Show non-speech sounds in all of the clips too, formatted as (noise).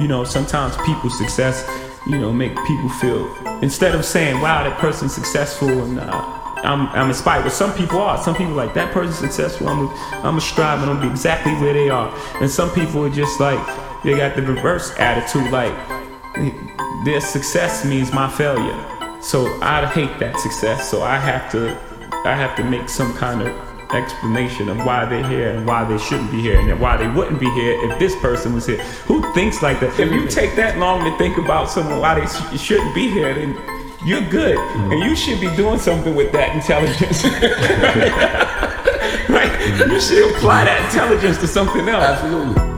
you know, sometimes people's success, you know, make people feel instead of saying, "Wow, that person's successful," and uh, I'm, I'm inspired. But some people are. Some people like that person's successful. I'm I'm a strive and I'm be exactly where they are. And some people are just like they got the reverse attitude. Like their success means my failure. So I hate that success. So I have to I have to make some kind of explanation of why they're here and why they shouldn't be here and why they wouldn't be here if this person was here. Who thinks like that? If you take that long to think about someone why they sh- shouldn't be here, then you're good, mm-hmm. and you should be doing something with that intelligence. (laughs) (laughs) right? You should apply that intelligence to something else. Absolutely.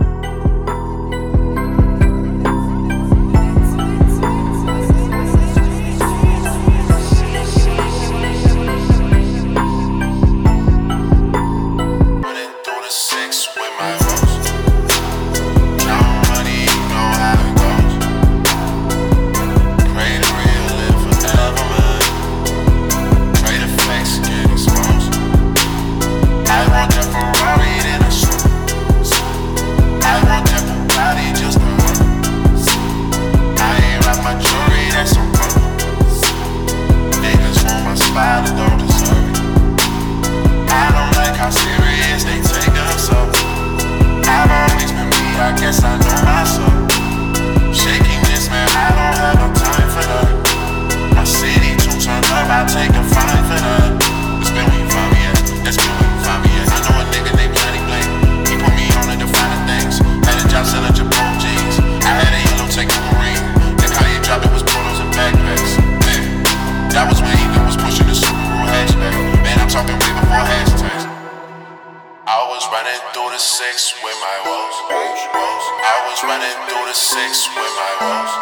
running through the six with my woes. I was running through the six with my woes.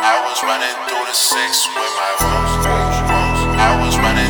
I was running through the six with my woes. I was running.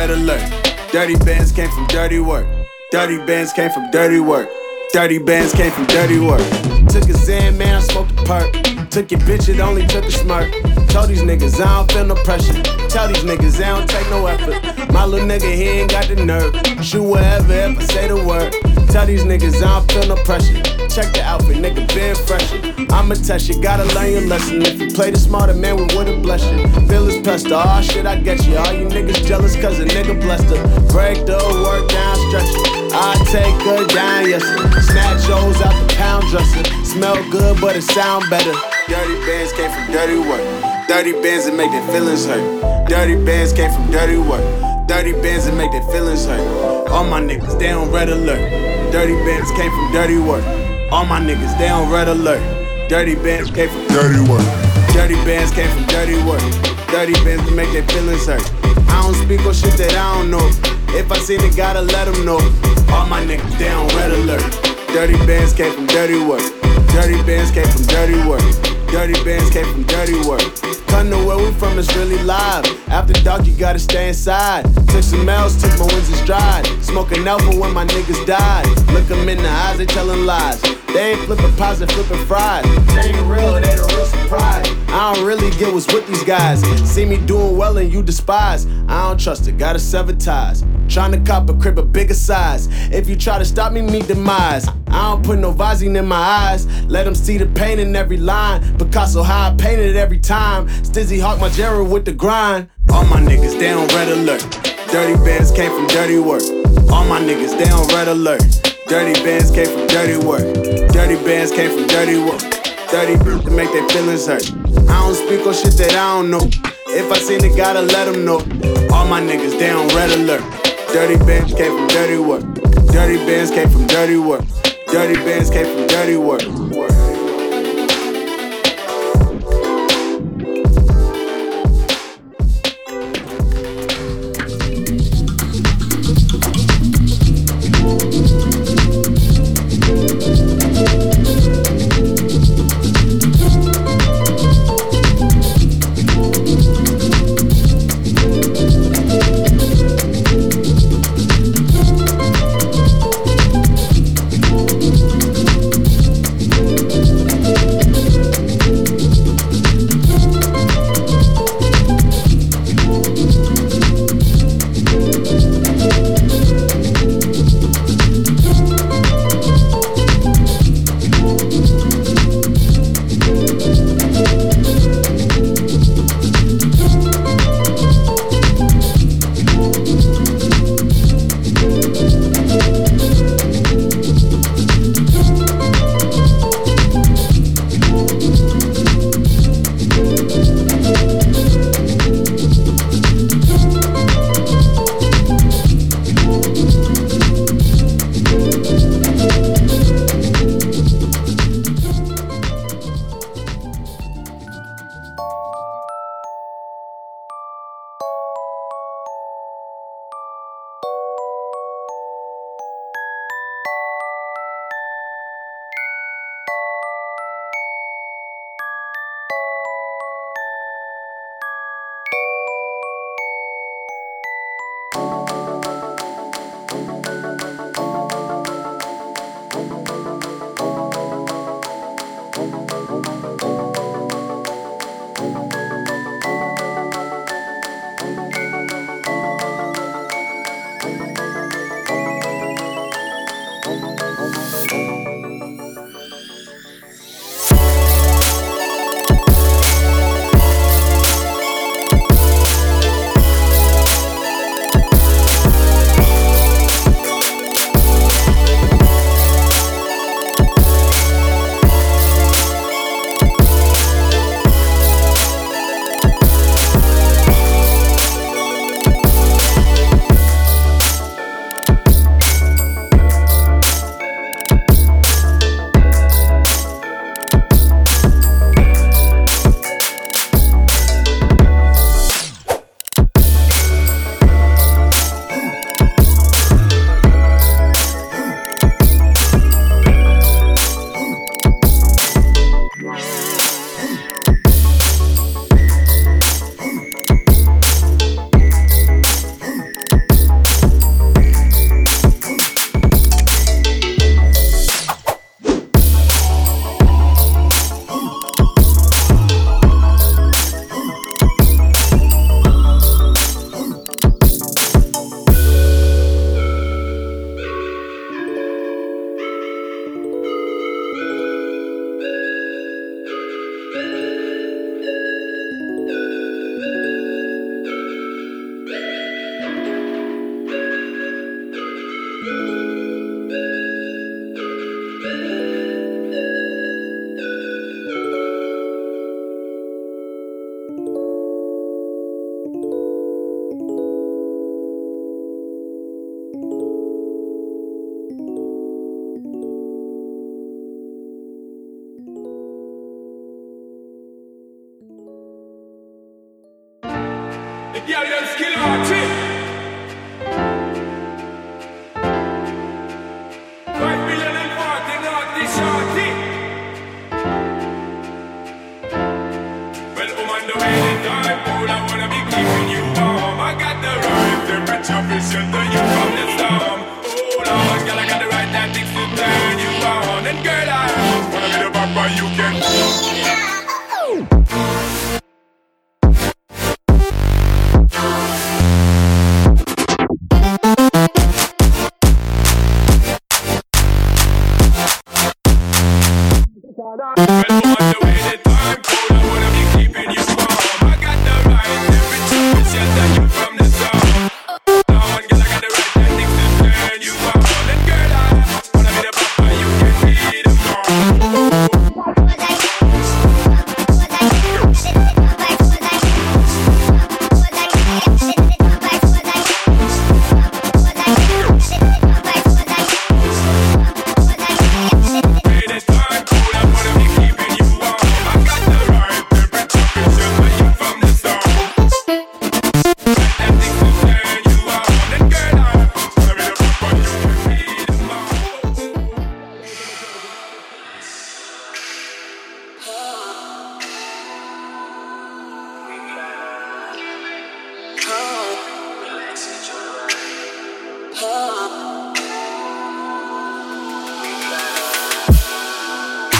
Red alert. Dirty bands came from dirty work. Dirty bands came from dirty work. Dirty bands came from dirty work. Took a Zan, man, I smoked a perk. Took your bitch, it only took a smirk. Told these niggas I don't feel no pressure. Tell these niggas I don't take no effort. My little nigga, he ain't got the nerve. Shoot whatever if I say the word. Tell these niggas I don't feel no pressure. Check the outfit, nigga, been fresher. I'ma test you, gotta learn your lesson. If you play the smarter man, we would've blessed you. Feel his pester, oh shit, I get you. All you niggas jealous cause a nigga blessed her. Break the work down, stretch it. I take her down, yes. Snatch O's out the pound dresser. Smell good, but it sound better. Dirty bands came from dirty work. Dirty bands that make their feelings hurt. Dirty bands came from dirty work. Dirty bands that make their feelings hurt. All my niggas, they on red alert. Dirty bands came from dirty work. All my niggas, they on red alert. Dirty bands came from dirty work. Dirty bands came from dirty work. Dirty bands that make their feelings hurt. I don't speak on shit that I don't know. If I seen it, gotta let them know. All my niggas, on red alert. Dirty bands came from dirty work. Dirty bands came from dirty work. Dirty bands came from dirty work. Come to where we from, it's really live. After dark, you gotta stay inside. Took some L's, took my wins in stride. Smoking alpha when my niggas died. Look them in the eyes, they telling lies. They ain't flipping pies, they flipping fries. They ain't real, they the real surprise. I don't really get what's with these guys. See me doing well and you despise. I don't trust it, gotta sever ties. Trying to cop a crib a bigger size. If you try to stop me, meet demise. I don't put no Visine in my eyes. Let them see the pain in every line. Picasso I painted every time. Stizzy Hawk my Gerald with the grind. All my niggas, they on red alert. Dirty bands came from dirty work. All my niggas, they on red alert. Dirty bands came from dirty work. Dirty bands came from dirty work. Dirty to make their feelings hurt. I don't speak on shit that I don't know. If I seen it, gotta let them know. All my niggas, they on red alert. Dirty bands came from dirty work. Dirty bands came from dirty work. Dirty bands came from dirty work.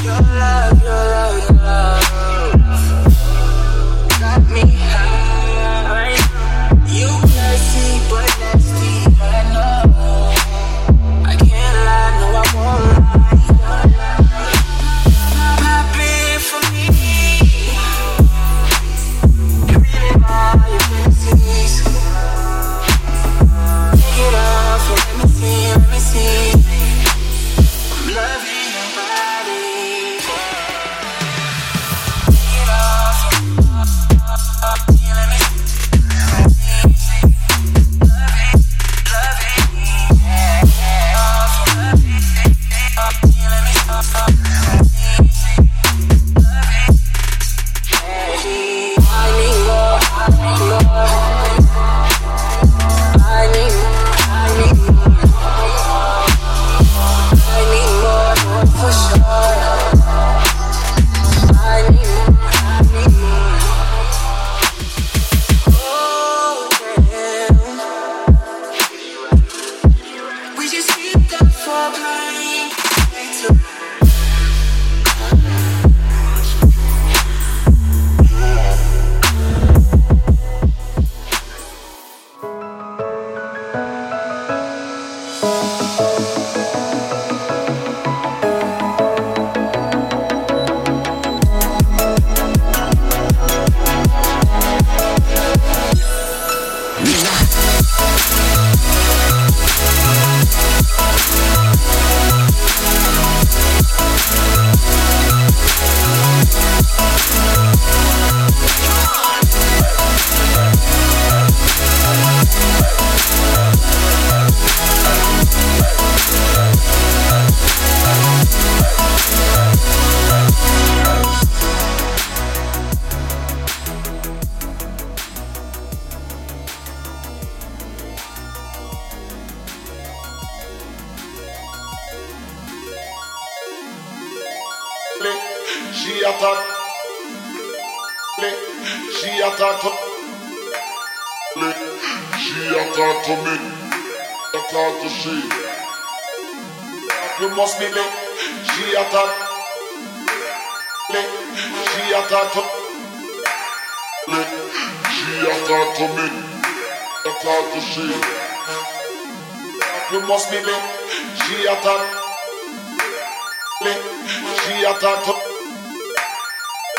Your love, your love, love got me. attack me. She attack to me. Attack to she. You must be me. She attack me. She attack to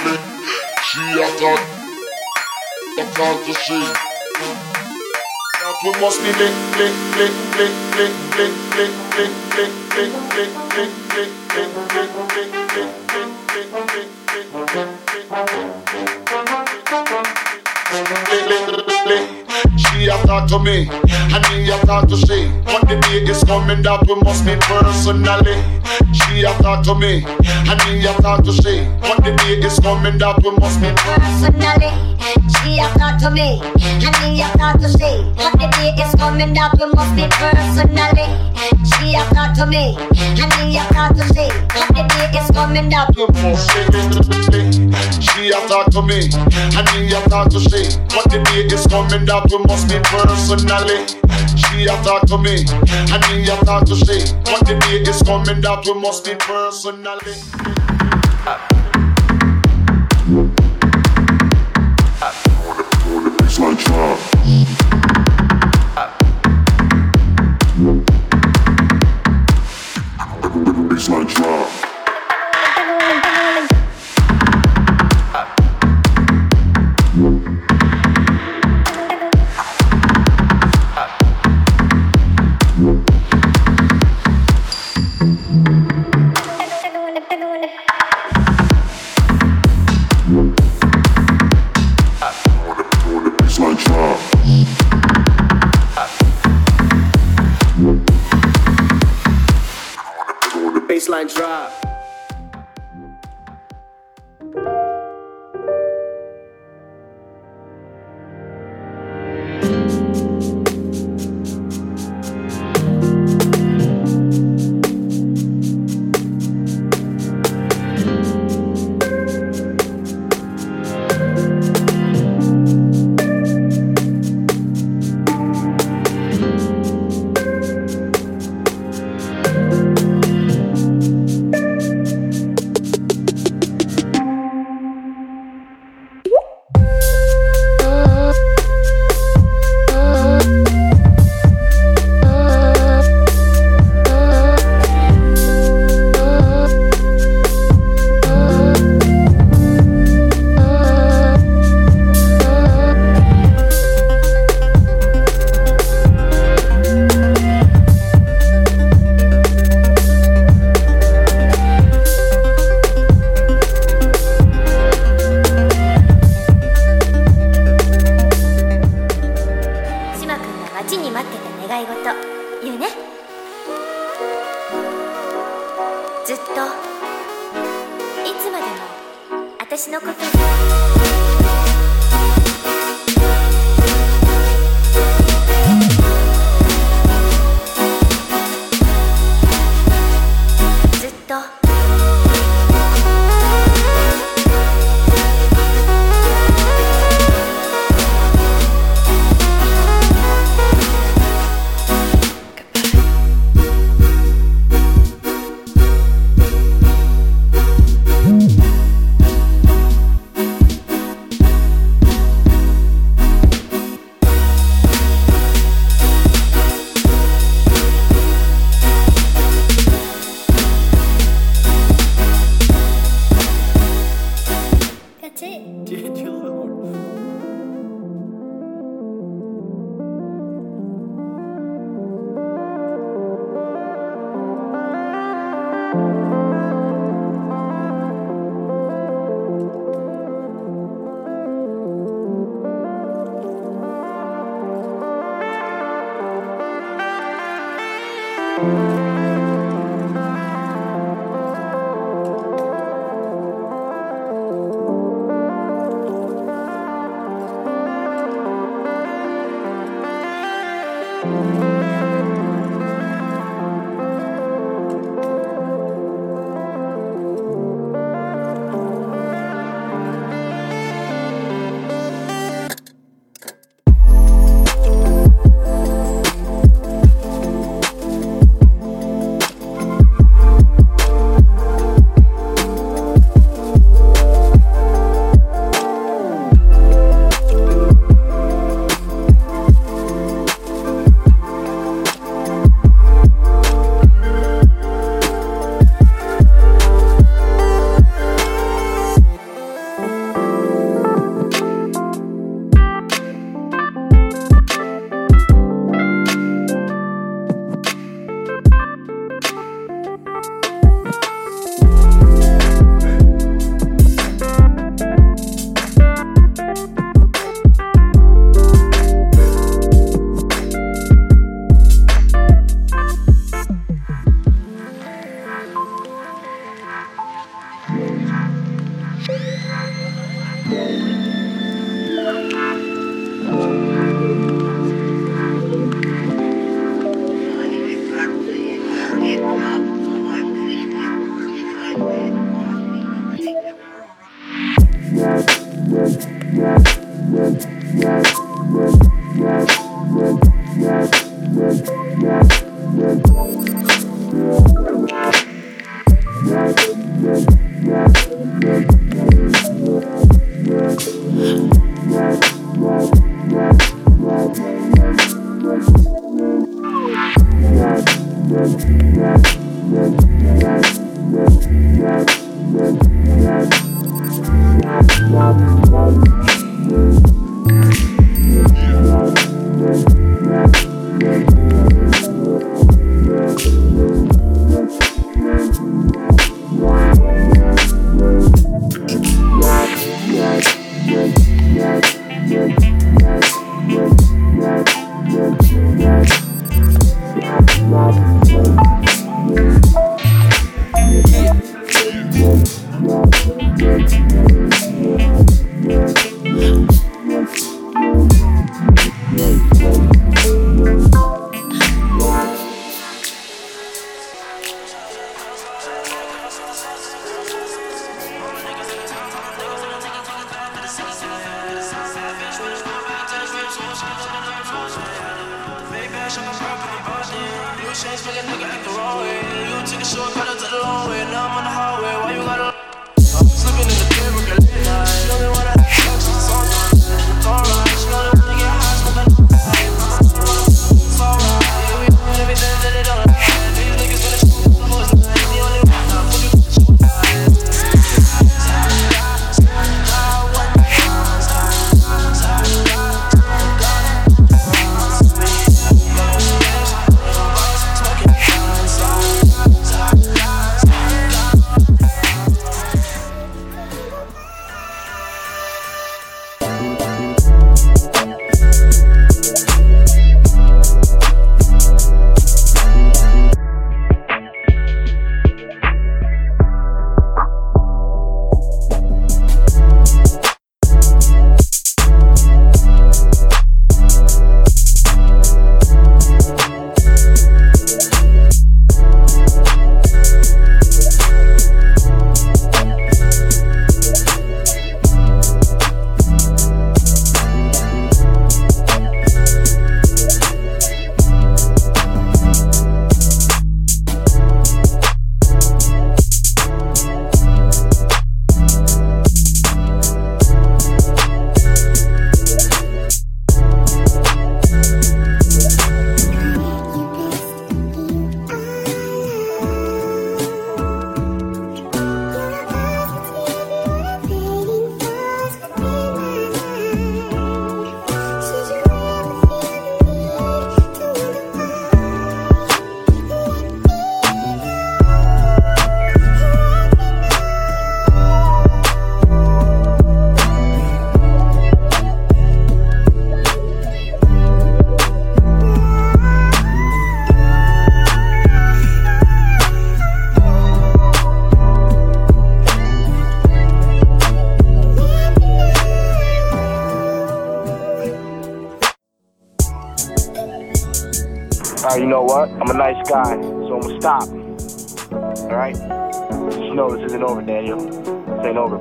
me. She attack. Attack to she. That we must be me. Me. Me. Me. Me. Me. Me. Me. Me. Me. Me. Me. Me. Me. Me. Me. Me. thank you. She have talked to me, and he have talked to she. But the day is coming that we must meet personally. She have talked to me, and he have talked to she. But the day is coming that we must meet personally. She have talked to me, and he have talked to she. But the day is coming that we must meet personally. She have talked to me, and he have talked to she. One the day is coming that we must meet. She have talked to me, and me have talked to she. But the day is coming that we must meet personally. She a talk to me, and me a talk to she. But the day is coming that we must meet personally. Baseline ずっと。いつまでも私のこと。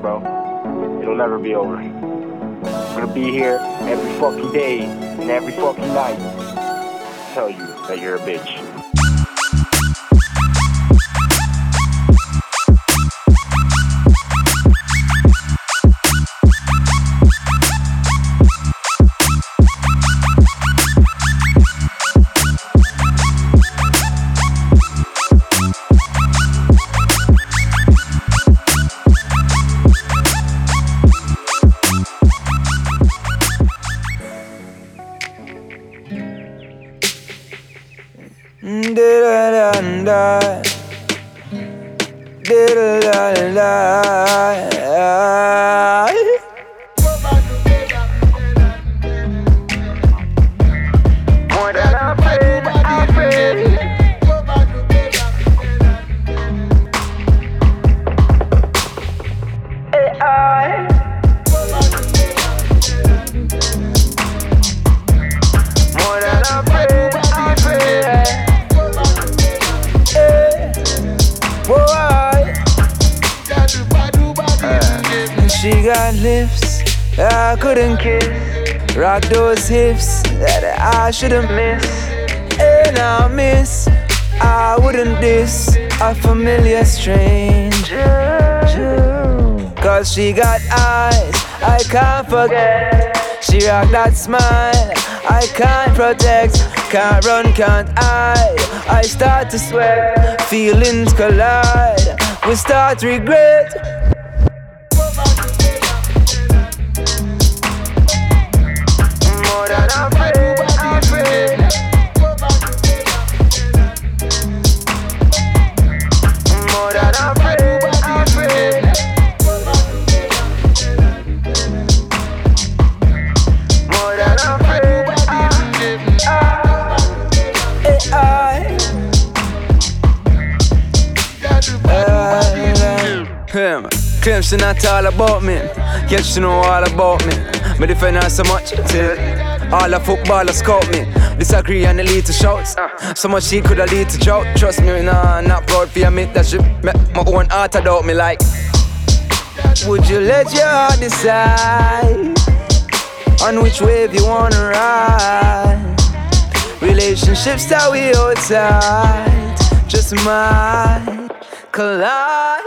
Bro. It'll never be over. I'm gonna be here every fucking day and every fucking night tell you that you're a bitch. I couldn't kiss. Rock those hips that I shouldn't miss. And I miss. I wouldn't diss a familiar stranger. Cause she got eyes I can't forget. She rock that smile I can't protect. Can't run, can't hide. I start to sweat. Feelings collide. We start to regret. She not all about me, yet she know all about me. Me defend her so much till all the footballers scout me. Disagree and lead to shouts. So much she coulda lead to drought. Trust me, nah, not proud for admit that she make my own heart doubt me like. Would you let your heart decide on which wave you wanna ride? Relationships that we outside just might collide.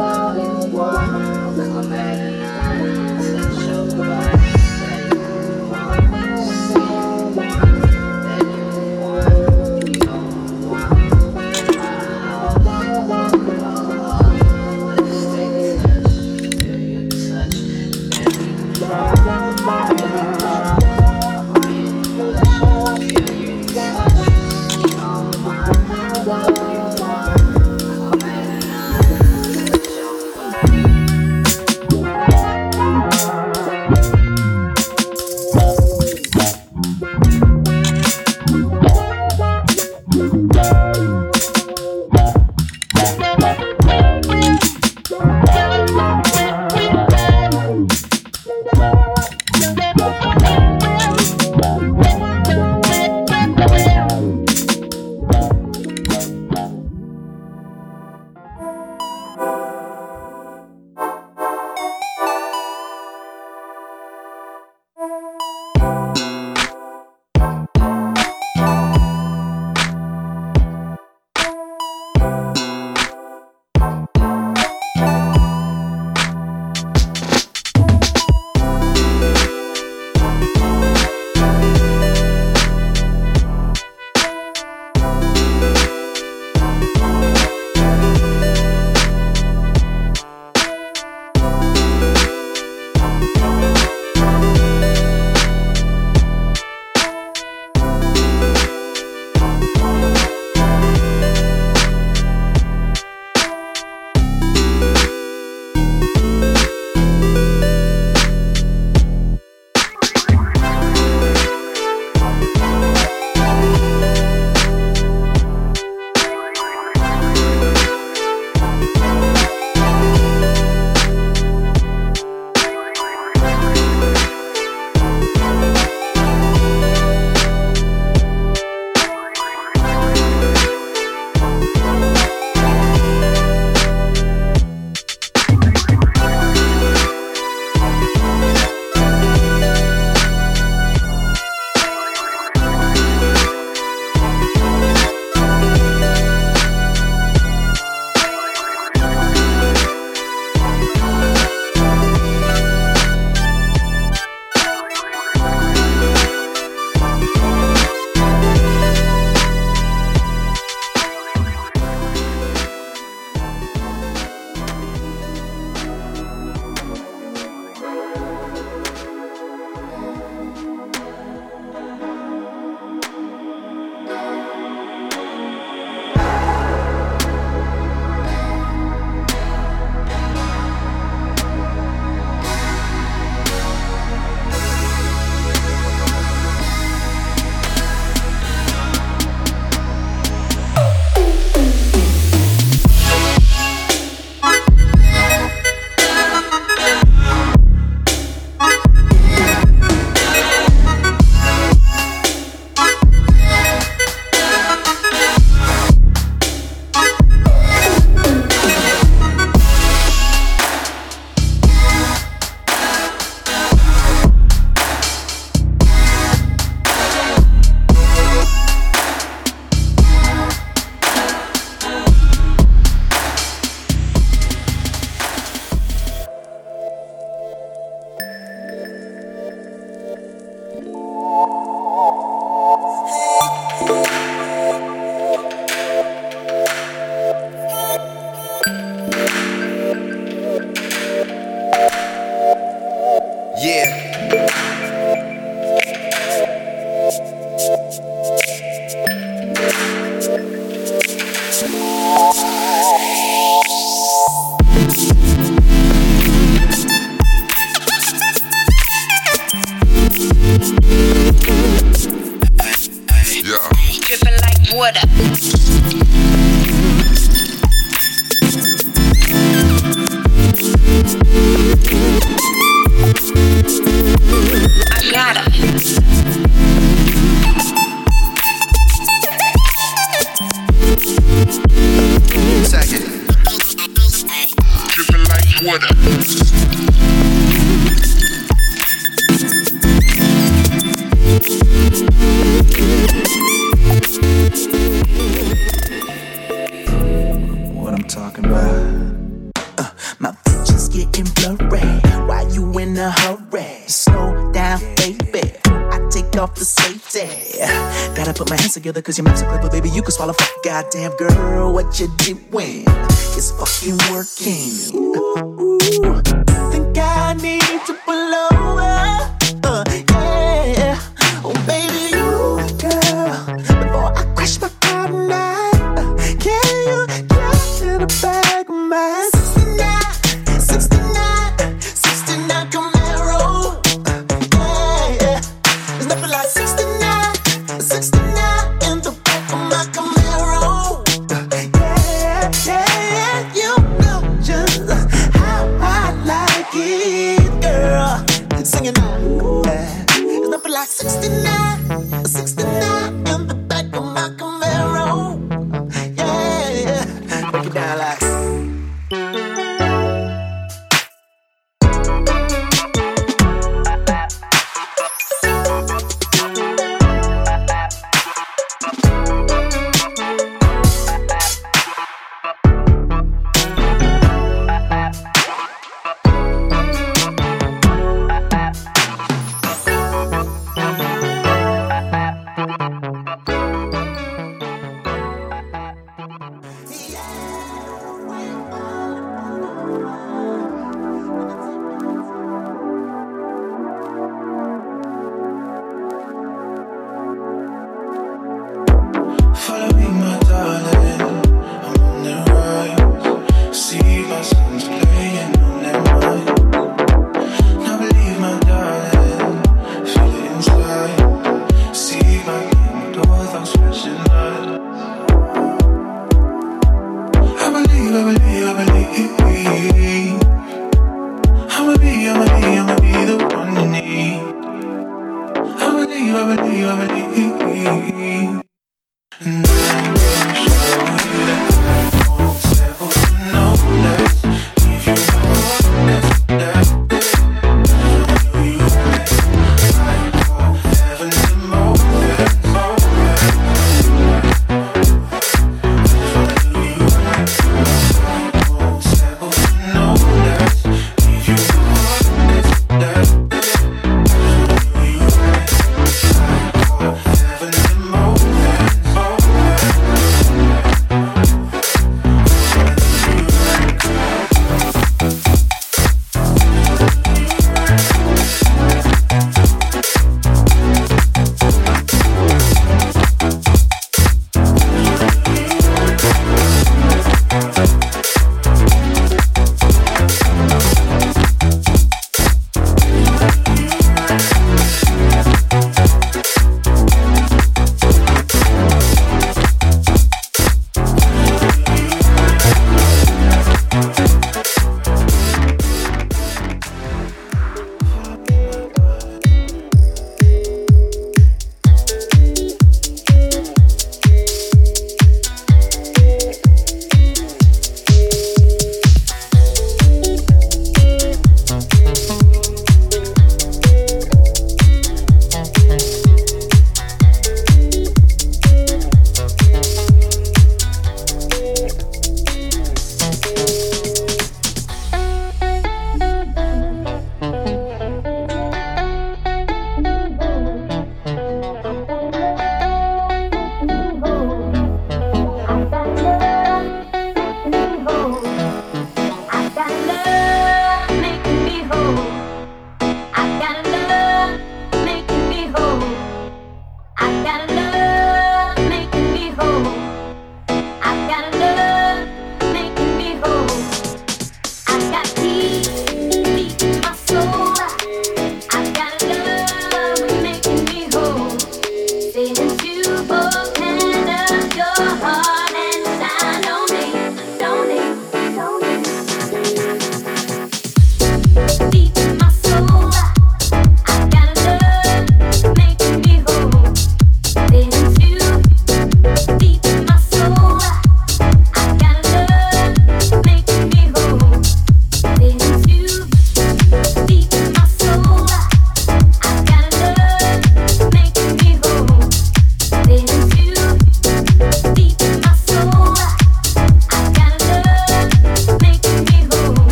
love. together cause your mouth's so clever, baby. You can swallow fuck. Goddamn girl, what you doing? It's fucking working. Ooh, think I need to pull over. Uh, yeah. Oh, baby, you, girl. Before I crash my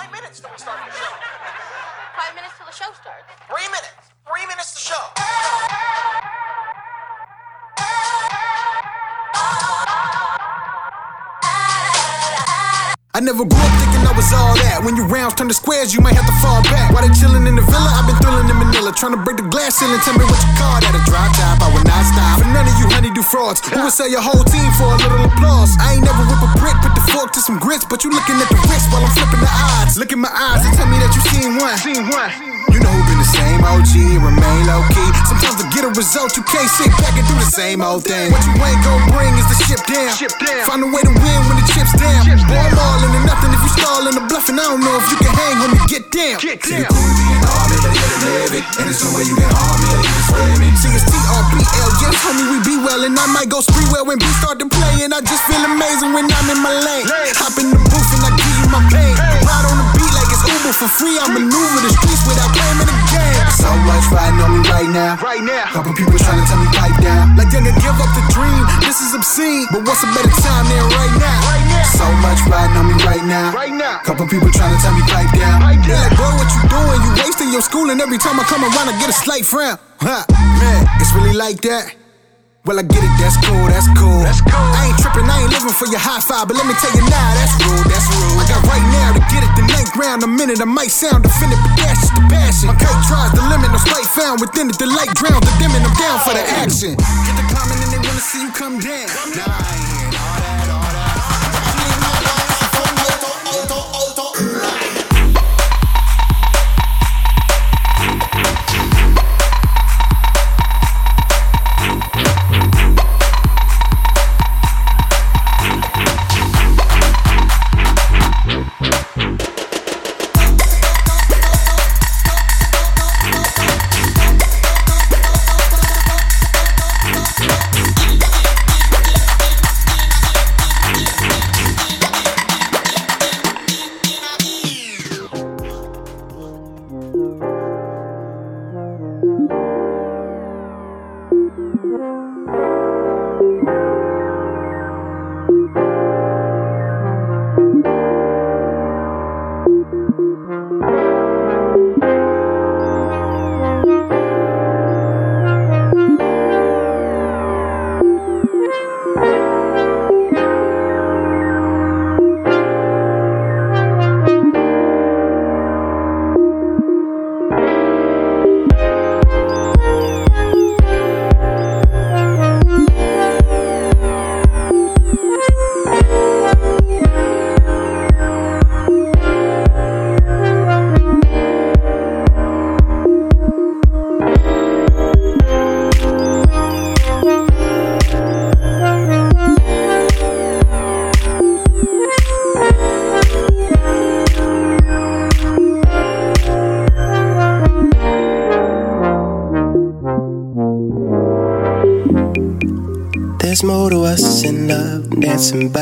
Five minutes till we start the show. Five minutes till the show starts. Three minutes. Three minutes I never grew up thinking I was all that. When your rounds turn to squares, you might have to fall back. While they chillin' in the villa, I've been thrilling in Manila. Trying to break the glass ceiling, tell me what you call that. A dry top, I would not stop. For none of you honeydew frauds, who would sell your whole team for a little applause? I ain't never whip a brick, put the fork to some grits, but you looking at the wrist while I'm flipping the odds. Look in my eyes and tell me that you seen one. Seen one. You know who been the same OG and remain low key. Sometimes to get a result, you can't sit back and do the same old thing. What you ain't gon' bring is the ship down. Find a way to win when the chips down. Boy, I'm all into nothing if you stallin' or bluffing. I don't know if you can hang when you get down. Get down. And it's no way you can harm me or even spare me. See, it's T-R-B-L, yes, homie, we be well. And I might go spree well when beats start to play. And I just feel amazing when I'm in my lane. Hop in the booth and I give you my pain. Ride on the beat like it's Uber for free. I maneuver the streets without claiming the game. So much riding on me right now. Right now. Couple people trying to tell me pipe down. Like younger, give up the dream. This is obscene. But what's a better time than right now? Right now. So much riding on me right now. Right now. Couple people trying to tell me pipe down. They like, bro, what you doing? You wasting your school, and every time I come around, I get a slight frown. Huh, man, it's really like that. Well, I get it, that's cool, that's cool. That's cool. I ain't tripping, I ain't living for your high five, but let me tell you now, that's rude, that's rude. I got right now to get it, the ninth round, a minute, I might sound offended, but that's just the passion. My kite tries the limit, no spite found within it, the light drowns the dimming, I'm down for the action. Get the comment and they wanna see you come down. Nah, dancing